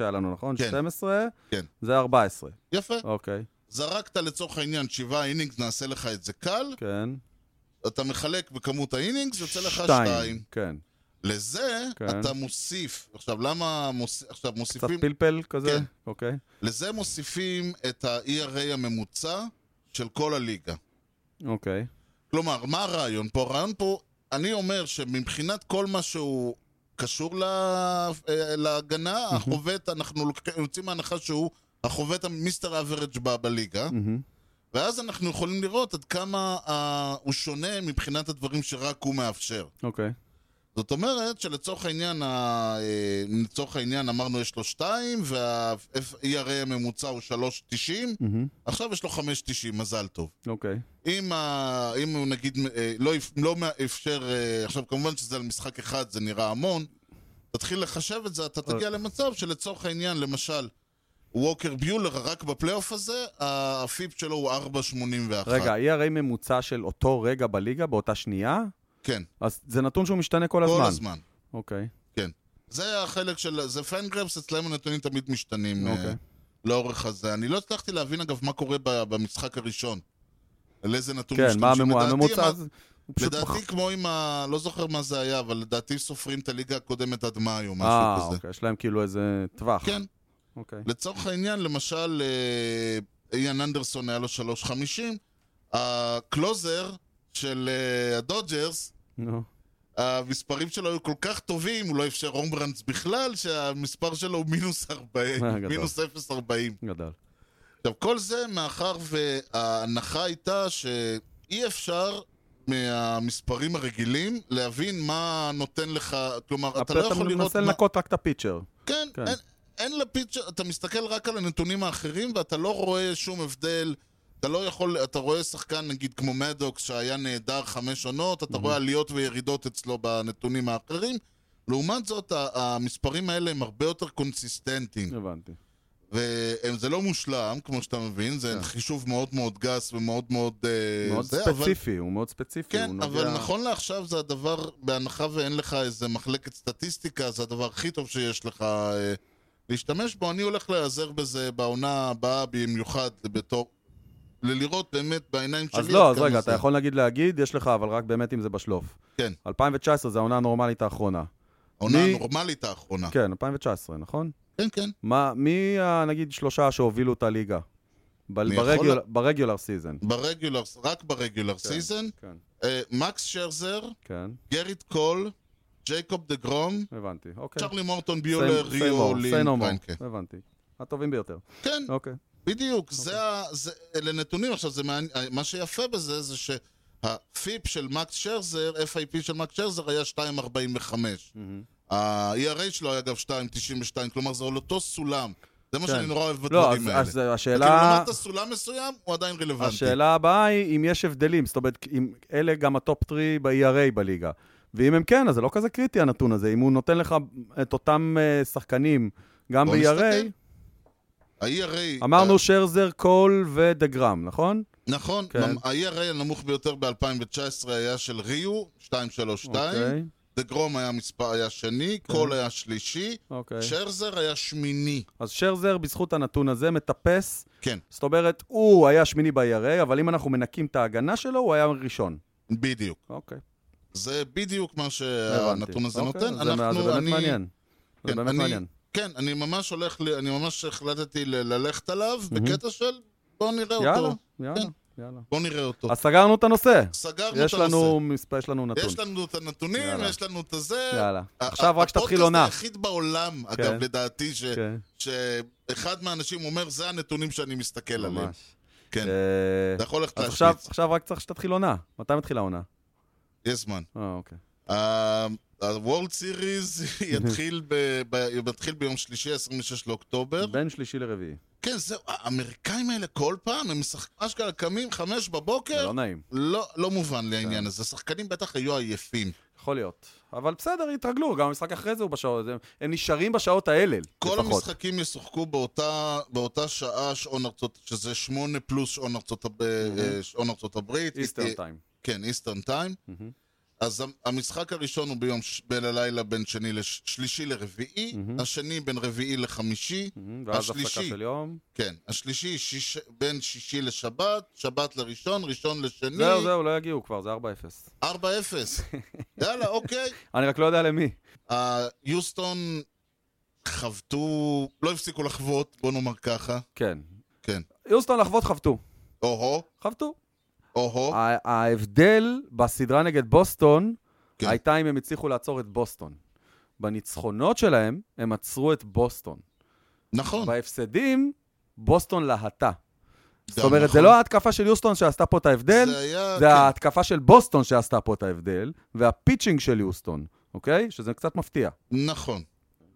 היה לנו, נכון? כן. 12, כן. זה 14. יפה. אוקיי, זרקת לצורך העניין שבעה innings, נעשה לך את זה קל. כן. אתה מחלק בכמות ה innings, יוצא לך שתיים, שתיים. כן. לזה כן. אתה מוסיף. עכשיו, למה מוס... עכשיו קצת מוסיפים... פלפל כזה? כן. אוקיי. לזה מוסיפים את ה-ERA הממוצע של כל הליגה. אוקיי. כלומר, מה הרעיון פה? הרעיון פה, אני אומר שמבחינת כל מה שהוא קשור לה, אה, להגנה, החובט, אנחנו יוצאים מהנחה שהוא החובט המיסטר אברג' בליגה. ואז אנחנו יכולים לראות עד כמה אה, הוא שונה מבחינת הדברים שרק הוא מאפשר. אוקיי. זאת אומרת שלצורך העניין, ה- אה, לצורך העניין אמרנו יש לו 2 וה-ERA הממוצע הוא 3.90, מהמם. עכשיו יש לו 5.90, מזל טוב. אוקיי. אם, ה... אם הוא נגיד אה, לא, לא אפשר, אה, עכשיו כמובן שזה על משחק אחד זה נראה המון, תתחיל לחשב את זה, אתה תגיע למצב שלצורך העניין, למשל, ווקר ביולר רק בפלייאוף הזה, הפיפ שלו הוא 4.81. רגע, ERA ממוצע של אותו רגע בליגה, באותה שנייה? כן, אז זה נתון שהוא משתנה כל כל הזמן. הזמן. אוקיי. כן. זה החלק של, זה פנגרפס, אצלם הנתונים תמיד משתנים אה, אוקיי. לאורך הזה. אני לא הצלחתי להבין אגב מה קורה במשחק הראשון. על איזה נתון כן, מה משתמשים. הממוצע? מה- הוא פשוט... לדעתי כמו עם ה... לא זוכר מה זה היה, אבל לדעתי סופרים את הליגה הקודמת עד מאי או משהו אה, כזה. אוקיי, יש להם כאילו איזה טווח. כן. אוקיי. לצורך העניין, למשל, אה, איאן אנדרסון היה לו 3.50, הקלוזר של אה, הדודג'רס, נו. המספרים שלו היו כל כך טובים, הוא לא אפשר home runs בכלל, שהמספר שלו הוא מינוס 40, אה. מינוס 0.40. גדל. עכשיו, כל זה מאחר וההנחה הייתה שאי אפשר מהמספרים הרגילים להבין מה נותן לך, כלומר, אתה לא אתה יכול לראות מנסה מה... לנקות רק את ה pitcher. כן, כן. אין, אין ל pitcher, אתה מסתכל רק על הנתונים האחרים ואתה לא רואה שום הבדל. אתה לא יכול, אתה רואה שחקן נגיד כמו מדוקס שהיה נהדר חמש עונות, אתה רואה עליות וירידות אצלו בנתונים האחרים. לעומת זאת, המספרים האלה הם הרבה יותר קונסיסטנטיים. הבנתי. וזה לא מושלם, כמו שאתה מבין, זה חישוב מאוד מאוד גס ומאוד מאוד... אה, מאוד זה, אבל- ספציפי, הוא מאוד ספציפי. כן, הוא אבל נוגע- נכון לעכשיו זה הדבר, בהנחה ואין לך איזה מחלקת סטטיסטיקה, זה הדבר הכי טוב שיש לך אה, להשתמש בו. אני הולך להיעזר בזה בעונה הבאה במיוחד, בתור... לראות באמת בעיניים שלי. אז לא, אז רגע, זה- אתה יכול נגיד להגיד, יש לך, אבל רק באמת אם זה בשלוף. כן, 2019 זה העונה הנורמלית האחרונה. העונה מי- הנורמלית האחרונה. כן, 2019, נכון? כן, כן. מה, מי, נגיד, שלושה שהובילו את הליגה? ב regular season. ב regular, רק ב regular season. כן, אה, מקס שרזר, כן, גריט קול, ג'ייקוב דה גרום, הבנתי. אוקיי. צ'רלי מורטון ביולר, ריו, לין. הבנתי. הטובים ביותר. כן, אוקיי. בדיוק, זה ה... זה... אלה נתונים, עכשיו, זה מעניין... מה שיפה בזה זה שה FIP של מקס שרזר, FIP של מקס שרזר היה 2.45. ה-ERA שלו היה אגב 2.92, כלומר זה על אותו סולם. זה מה כן. שאני נורא אוהב לא, בדברים אז- האלה. אז כאילו השאלה... למדת סולם מסוים, הוא עדיין רלוונטי. השאלה הבאה היא אם יש הבדלים, זאת אומרת, אם אלה גם ה top 3 ב-ERA בליגה. ואם הם כן, אז זה לא כזה קריטי הנתון הזה. אם הוא נותן לך את אותם אה, שחקנים גם ב-ERA, נסתכל. ה-ERA... אמרנו שרזר, קול ודה גרום, נכון? נכון, כן. ה-ERA הנמוך ביותר ב-2019 היה של ריו, 2.32. אוקיי, דה גרום היה מספר, היה שני, קול היה שלישי, אוקיי. שרזר היה שמיני. אז שרזר, בזכות הנתון הזה, מטפס. כן, זאת אומרת, הוא היה שמיני ב-ERA, אבל אם אנחנו מנקים את ההגנה שלו, הוא היה ראשון. בדיוק. אוקיי, זה בדיוק מה. שהנתון הזה אוקיי, נותן. זה- זה באמת אני- מעניין. זה כן, באמת אני- מעניין. כן, אני ממש הולך, ל- אני ממש החלטתי ל- ללכת עליו בקטע של בוא נראה יאללה, אותו. יאללה, כן. יאללה. בוא נראה אותו. אז סגרנו את הנושא. סגרנו את הנושא. מספר, יש לנו נתון. יש לנו את הנתונים, יאללה. יש לנו את הזה. יאללה. עכשיו רק שתתחיל עונה. הפודקאסט היחיד בעולם, אגב, לדעתי, ש- כן, שאחד מהאנשים אומר, זה הנתונים שאני מסתכל עליהם. ממש. כן, אה, אתה יכול ללכת אז עכשיו, להשמיץ. עכשיו רק צריך שתתחיל עונה. מתי מתחילה עונה? יש זמן. אה, אוקיי. הוולד סיריז יתחיל ב- ב- יתחיל ביום שלישי, 26 לאוקטובר. בין שלישי לרביעי. כן, זהו, האמריקאים האלה כל פעם, הם משחקים, אשכרה קמים חמש זה בבוקר, לא נעים. לא, לא מובן לי העניין הזה. שחקנים בטח היו עייפים. יכול להיות. אבל בסדר, יתרגלו, גם המשחק אחרי זה הוא בשעות, הם, הם נשארים בשעות האלה, כל לפחות. המשחקים ישוחקו באותה, באותה שעה שעון ארצות, שזה שמונה פלוס שעון ארצות. אה, שעון ארצות הברית. איסטרן טיים. כן, איסטרן טיים. אז המ- המשחק הראשון הוא ביום, ש- בין הלילה בין שני לש... שלישי לרביעי, השני בין רביעי לחמישי, ואז הפסקה השלישי, של יום. כן, השלישי שיש... בין שישי לשבת, שבת לראשון, ראשון לשני, זהו, זהו, לא יגיעו כבר, זה 4-0. 4-0. יאללה, אוקיי. אני רק לא יודע למי. היוסטון חבטו, לא הפסיקו לחבוט, בוא נאמר ככה. כן. כן. יוסטון לפחות חבטו. או-הו, חבטו. או-הו. ההבדל בסדרה נגד בוסטון כן. הייתה אם הם הצליחו לעצור את בוסטון. בניצחונות שלהם, הם עצרו את בוסטון. נכון. בהפסדים, בוסטון להטה. זאת אומרת, נכון. זה לא ההתקפה של יוסטון שעשתה פה את ההבדל, זה היה, זה כן. ההתקפה של בוסטון שעשתה פה את ההבדל, וה pitching של יוסטון, אוקיי? שזה קצת מפתיע. נכון.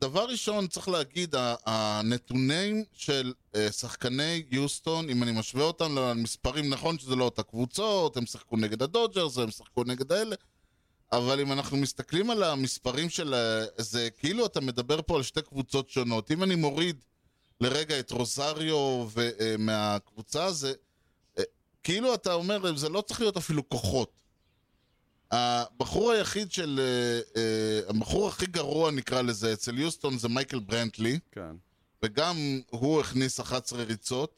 דבר ראשון, צריך להגיד, הנתונים של אה, שחקני יוסטון, אם אני משווה אותם למספרים, נכון שזה לא אותה קבוצות, הם שיחקו נגד הדודג'רס, הם שיחקו נגד האלה, אבל אם אנחנו מסתכלים על המספרים של... ה- זה כאילו אתה מדבר פה על שתי קבוצות שונות. אם אני מוריד לרגע את רוזריו ו- אה, מהקבוצה, זה... אה, כאילו אתה אומר, זה לא צריך להיות אפילו כוחות. הבחור היחיד של... אה, אה, הבחור הכי גרוע נקרא לזה אצל יוסטון זה מייקל ברנטלי, כן. וגם הוא הכניס 11 ריצות.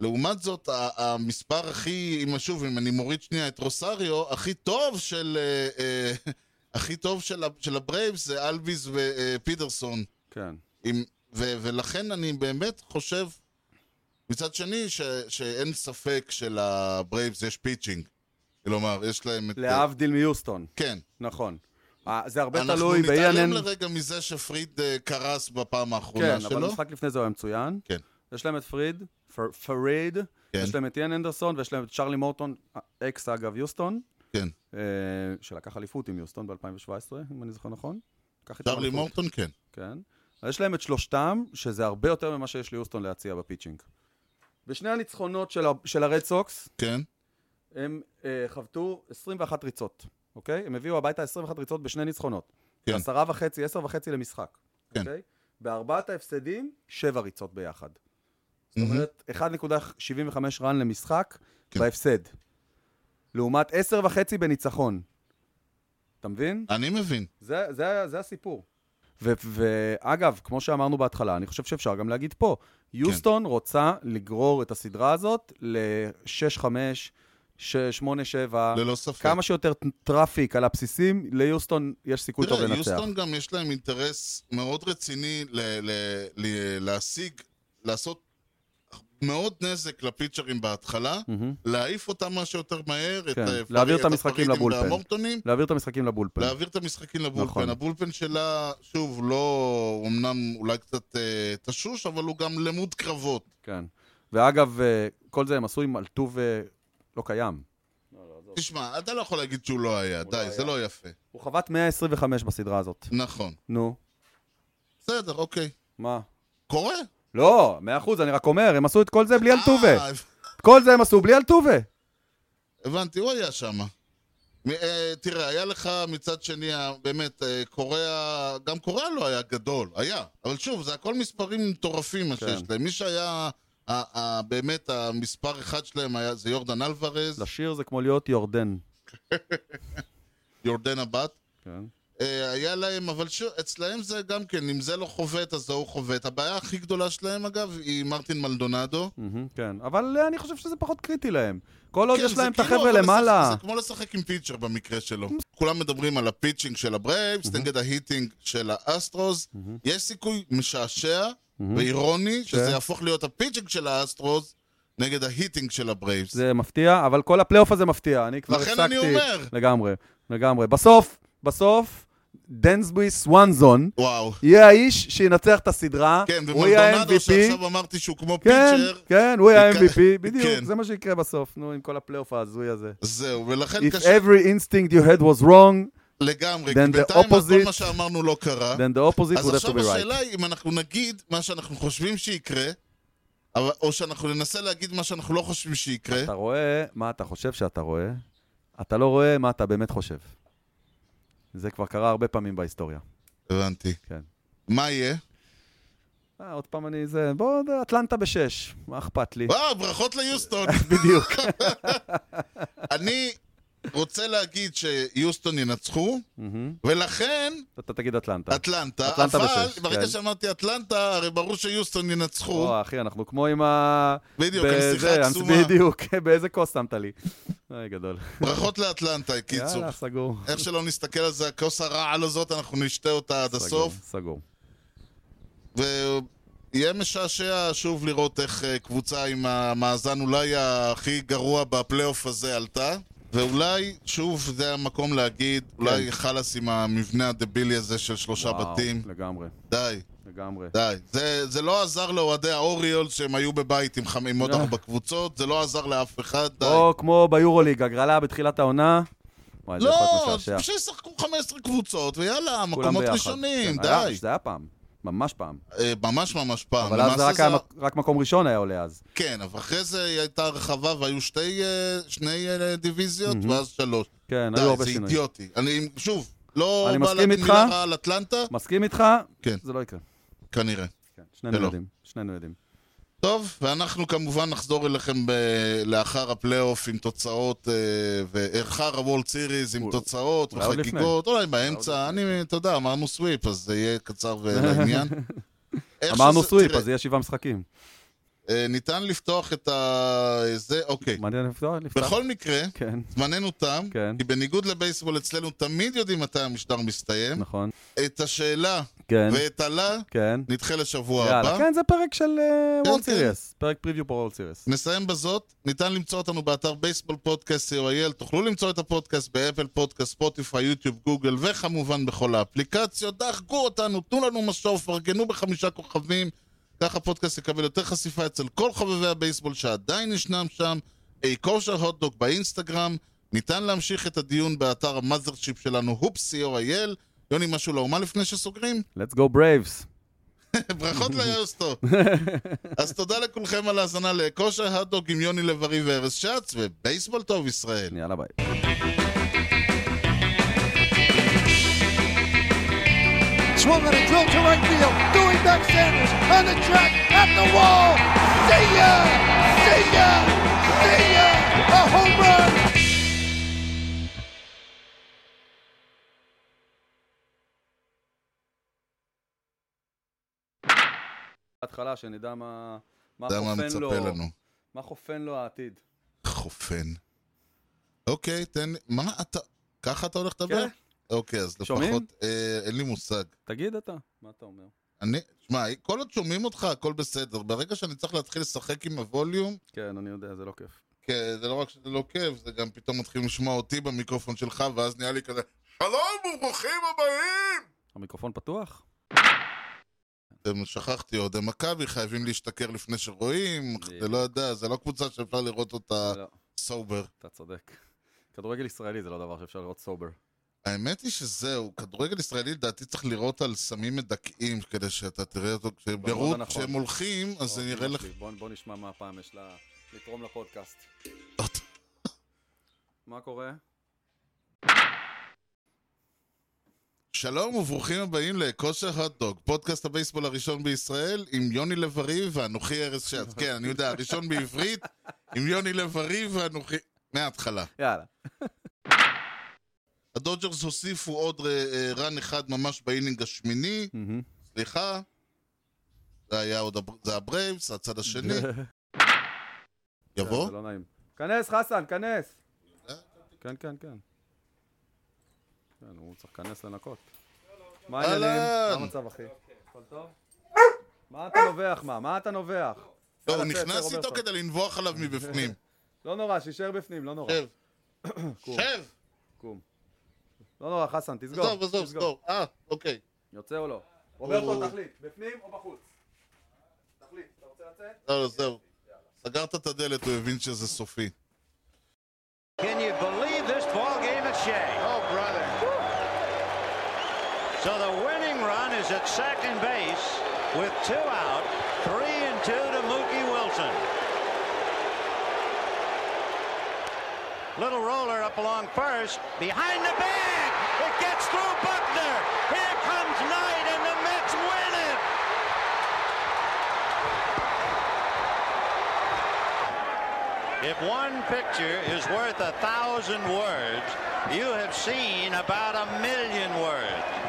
לעומת זאת, המספר הכי, אם שוב, אם אני מוריד שנייה את רוסריו, הכי טוב של... אה, הכי טוב של, של הברייבס זה אלביס ופיטרסון. כן. עם, ו, ולכן אני באמת חושב, מצד שני, ש, שאין ספק שלברייבס יש pitching. כלומר, יש להם את... להבדיל מיוסטון, כן. נכון. אה, זה הרבה אנחנו תלוי נתעלם ב-ENN. לרגע מזה שפריד אה, קרס בפעם האחרונה כן, שלו. אבל המשחק לפני זה הוא היה מצוין. כן. יש להם את פריד, פר- פריד, כן. יש להם את איין אנדרסון, ויש להם את צ'רלי מורטון, אקס אגב יוסטון, כן. אה, שלקח אליפות עם יוסטון ב-2017, אם אני זוכר נכון. צ'רלי. מורטון, כן. כן. יש להם את שלושתם, שזה הרבה יותר ממה שיש ליוסטון להציע ב pitching. בשני הניצחונות של, של הרד סוקס, כן. הם אה, חבטו 21 ריצות, אוקיי? הם הביאו הביתה 21 ריצות בשני ניצחונות. כן. עשרה וחצי, עשר וחצי למשחק. כן. אוקיי? בארבעת ההפסדים, שבע ריצות ביחד. זאת מהמם. אומרת, 1.75 run למשחק כן. בהפסד. לעומת עשר וחצי בניצחון. אתה מבין? אני מבין. זה, זה, זה הסיפור. ו- ואגב, כמו שאמרנו בהתחלה, אני חושב שאפשר גם להגיד פה, יוסטון כן. רוצה לגרור את הסדרה הזאת ל-6-5, 8-7, ללא ספק. כמה שיותר traffic על הבסיסים, ליוסטון יש סיכוי טוב תראה, לנצח. יוסטון גם יש להם אינטרס מאוד רציני ל- ל- ל- להשיג, לעשות מאוד נזק לפיצ'רים בהתחלה, מהמם. להעיף אותם מה שיותר מהר, את כן, ה- להעביר את המשחקים ל bullpen. להעביר את המשחקים לבולפן. להעביר את המשחקים לבולפן. נכון. הבולפן שלה, שוב, לא, אמנם אולי קצת אה, תשוש, אבל הוא גם למוד קרבות. כן. ואגב, אה, כל זה הם עשו עם אלטוב אה, לא קיים. תשמע, אתה לא יכול להגיד שהוא לא היה, די, זה לא יפה. הוא חבט 125 בסדרה הזאת. נכון. נו, בסדר, אוקיי. מה? קורה. לא, מאה אחוז, אני רק אומר, הם עשו את כל זה בלי אלטובה. אה, כל זה הם עשו בלי אלטובה. הבנתי, הוא היה שם. תראה, היה לך מצד שני, באמת, אה, קוריאה, גם קוריאה לא היה גדול, היה. אבל שוב, זה הכל מספרים מטורפים מה כן. שיש להם. מי שהיה, ה- ה- באמת, המספר אחד שלהם היה, זה יורדן אלוורז, לשיר זה כמו להיות יורדן. יורדן הבת. כן. אה, היה להם, אבל שוב, אצלהם זה גם כן, אם זה לא חובט, אז זה הוא חובט. הבעיה הכי גדולה שלהם, אגב, היא מרטין מלדונדו. כן, אבל אה, אני חושב שזה פחות קריטי להם. כל עוד כן, יש להם את כאילו, החבר'ה למעלה. זה כמו לשחק עם pitcher במקרה שלו. כולם מדברים על ה pitching של הברייבס, נגד ה hitting של האסטרוס. יש סיכוי משעשע ואירוני שזה כן. יהפוך להיות ה pitching של האסטרוס נגד ה hitting של הברייבס. זה מפתיע, אבל כל הפלייאוף הזה מפתיע. אני כבר לכן הפסקתי. אני אומר. לגמרי, לגמרי. בסוף, בסוף, דנסבי סוואנזון וואו. יהיה האיש שינצח את הסדרה. כן, הוא יהיה ה-MVP. שעכשיו אמרתי שהוא כמו כן, pitcher, כן, הוא יהיה ה-MVP, בדיוק, כן. זה מה שיקרה בסוף, נו, עם כל הפלייאוף ההזוי הזה. זהו, ולכן If קשה every instinct you had was wrong, לגמרי, כי בינתיים כל מה שאמרנו לא קרה. then the opposite אז would have to עכשיו be right. השאלה היא אם אנחנו נגיד מה שאנחנו חושבים שיקרה, או שאנחנו ננסה להגיד מה שאנחנו לא חושבים שיקרה. אתה רואה מה אתה חושב שאתה רואה, אתה לא רואה מה אתה באמת חושב. זה כבר קרה הרבה פעמים בהיסטוריה. הבנתי. כן. מה יהיה? אה, עוד פעם אני זה... בוא, אטלנטה בשש, מה אכפת לי? וואו, ברכות ליוסטון. בדיוק. אני רוצה להגיד שיוסטון ינצחו. ולכן אתה תגיד אטלנטה. אטלנטה, אטלנטה אבל בשש, ברגע כן. שאמרתי אטלנטה, הרי ברור שיוסטון ינצחו. או, אחי, אנחנו כמו עם ה... בדיוק, הנסיכה הנס- הקסומה. בדיוק, באיזה כוס שמת לי? אי, גדול. ברכות לאטלנטה, קיצור. יאללה, סגור. איך שלא נסתכל על זה, הכוס הרעל הזאת, אנחנו נשתה אותה עד הסוף. סגור. ויהיה משעשע שוב לראות איך אה, קבוצה עם המאזן אולי הכי גרוע בפלייאוף הזה עלתה. ואולי, שוב, זה המקום להגיד, אולי חלאס עם המבנה הדבילי הזה של שלושה כן. וואו, בתים. לגמרי, די, לגמרי. די. זה, זה לא עזר לאוהדי האוריולס שהם היו בבית עם, חמ... עם עוד אה. ארבע קבוצות, זה לא עזר לאף אחד, די. או כמו ביורוליג, הגרלה בתחילת העונה. וואי, לא. שישחקו 15 קבוצות, ויאללה, מקומות. ראשונים, כן, היה- די. זה היה פעם, ממש פעם. אה, ממש ממש פעם. אבל אז זה רק היה מק- רק מקום ראשון היה עולה אז. כן, אבל אחרי זה היא הייתה הרחבה והיו שתי, אה, שני אה, דיוויזיות, ואז שלוש. כן, די, היו הרבה זה שינויים. אידיוטי. אני, שוב, לא בא להגיד. מילה רעה על אטלנטה, מסכים איתך? כן. זה לא יקרה. כנראה. כן, שנינו שלא. יודעים. שנינו יודעים. טוב, ואנחנו כמובן נחזור אליכם ב... לאחר הפלייאוף עם תוצאות, אה, ואחר ה World Series עם תוצאות אולי עוד וחגיגות, אולי באמצע, אני, אתה יודע, אמרנו sweep, אז זה יהיה קצר ולעניין. איך אמרנו שזה- sweep, תראה, אז יהיה שבעה משחקים. אה, ניתן לפתוח את ה... זה, אוקיי. מעניין לפתוח? לפתוח? בכל מקרה, כן, זמננו תם, כן. כי בניגוד לבייסבול אצלנו תמיד יודעים מתי המשדר מסתיים. נכון. את השאלה כן, ואת הלה כן. נדחה לשבוע יאללה, הבא. כן, זה פרק של כן, World כן. Series. פרק preview פה World Series. נסיים בזאת, ניתן למצוא אותנו באתר בייסבול פודקאסט co.il, תוכלו למצוא את הפודקאסט באפל פודקאסט, ספוטיפיי, יוטיוב, גוגל, וכמובן בכל האפליקציות. דרגו אותנו, תנו לנו משוב, פרגנו בחמישה כוכבים, ככה הפודקאסט יקבל יותר חשיפה אצל כל חובבי הבייסבול שעדיין ישנם שם. אי כושר הוטדוג באינסטגרם, ניתן להמשיך את הדיון באתר ה mothership שלנו, הופס co.il. יוני, משהו לאומה לפני שסוגרים? Let's go Braves. ברכות ליוסטון. אז תודה לכולכם על ההאזנה לכושר הוטדוג עם יוני לב-ארי וארז שץ, ובייסבול טוב ישראל. יאללה ביי. בהתחלה, שנדע מה מה מה חופן מצפה לו, לנו. מה חופן לו העתיד. חופן. אוקיי, תן לי... מה אתה... ככה אתה הולך לדבר? כן. אוקיי, אז שומעים? לפחות... אה, אין לי מושג. תגיד אתה, מה אתה אומר? אני... שמע, כל עוד שומעים אותך, הכל בסדר. ברגע שאני צריך להתחיל לשחק עם הווליום, כן, אני יודע, זה לא כיף. כן, זה לא רק שזה לא כיף, זה גם פתאום מתחילים לשמוע אותי במיקרופון שלך, ואז נהיה לי כזה... שלום וברוכים הבאים! המיקרופון פתוח? אתם שכחתי, אוהדי מכבי חייבים להשתכר לפני שרואים. זה לא יודע, זה לא קבוצה שאפשר לראות אותה לא, סובר. אתה צודק. כדורגל ישראלי זה לא דבר שאפשר לראות סובר. האמת היא שזהו, כדורגל ישראלי לדעתי צריך לראות על סמים מדכאים כדי שאתה תראה אותו, כשהם יראו, נכון. כשהם הולכים, אז זה נראה לך... בוא בוא נשמע מה הפעם יש לה לתרום לפודקאסט. מה קורה? שלום וברוכים הבאים לכושר הוטדוג, פודקאסט הבייסבול הראשון בישראל עם יוני לב-ארי ואנוכי ארז שץ. כן, אני יודע, הראשון בעברית עם יוני לב-ארי ואנוכי... מההתחלה. יאללה. הדודג'רס הוסיפו עוד אה, אה, run אחד ממש ב inning השמיני. סליחה. זה היה עוד, זה הברייבס, הצד השני. יבוא? לא. כנס, חסן, כנס! כן, כן, כן. כן, הוא צריך להיכנס לנקות. מה העניינים? מה המצב, אחי? הכל טוב? מה אתה נובח, מה? מה אתה נובח? לא, הוא נכנס איתו. כדי לנבוח עליו מבפנים. לא נורא, שישאר בפנים, לא נורא. שב, שב! קום. לא נורא, חסן, תסגור. עזוב, עזוב. סגור. אה, אוקיי. יוצא או לא? רוברטו, תחליט, בפנים או בחוץ? תחליט, אתה רוצה לצאת? לא, לא, זהו. סגרת את הדלת, הוא הבין שזה סופי. Can you believe this ball game at Shea? So the winning run is at second base with two out, three and two to Mookie Wilson. Little roller up along first. Behind the bag. It gets through Buckner. Here comes Knight, and the Mets win it. If one picture is worth a thousand words, you have seen about a million words.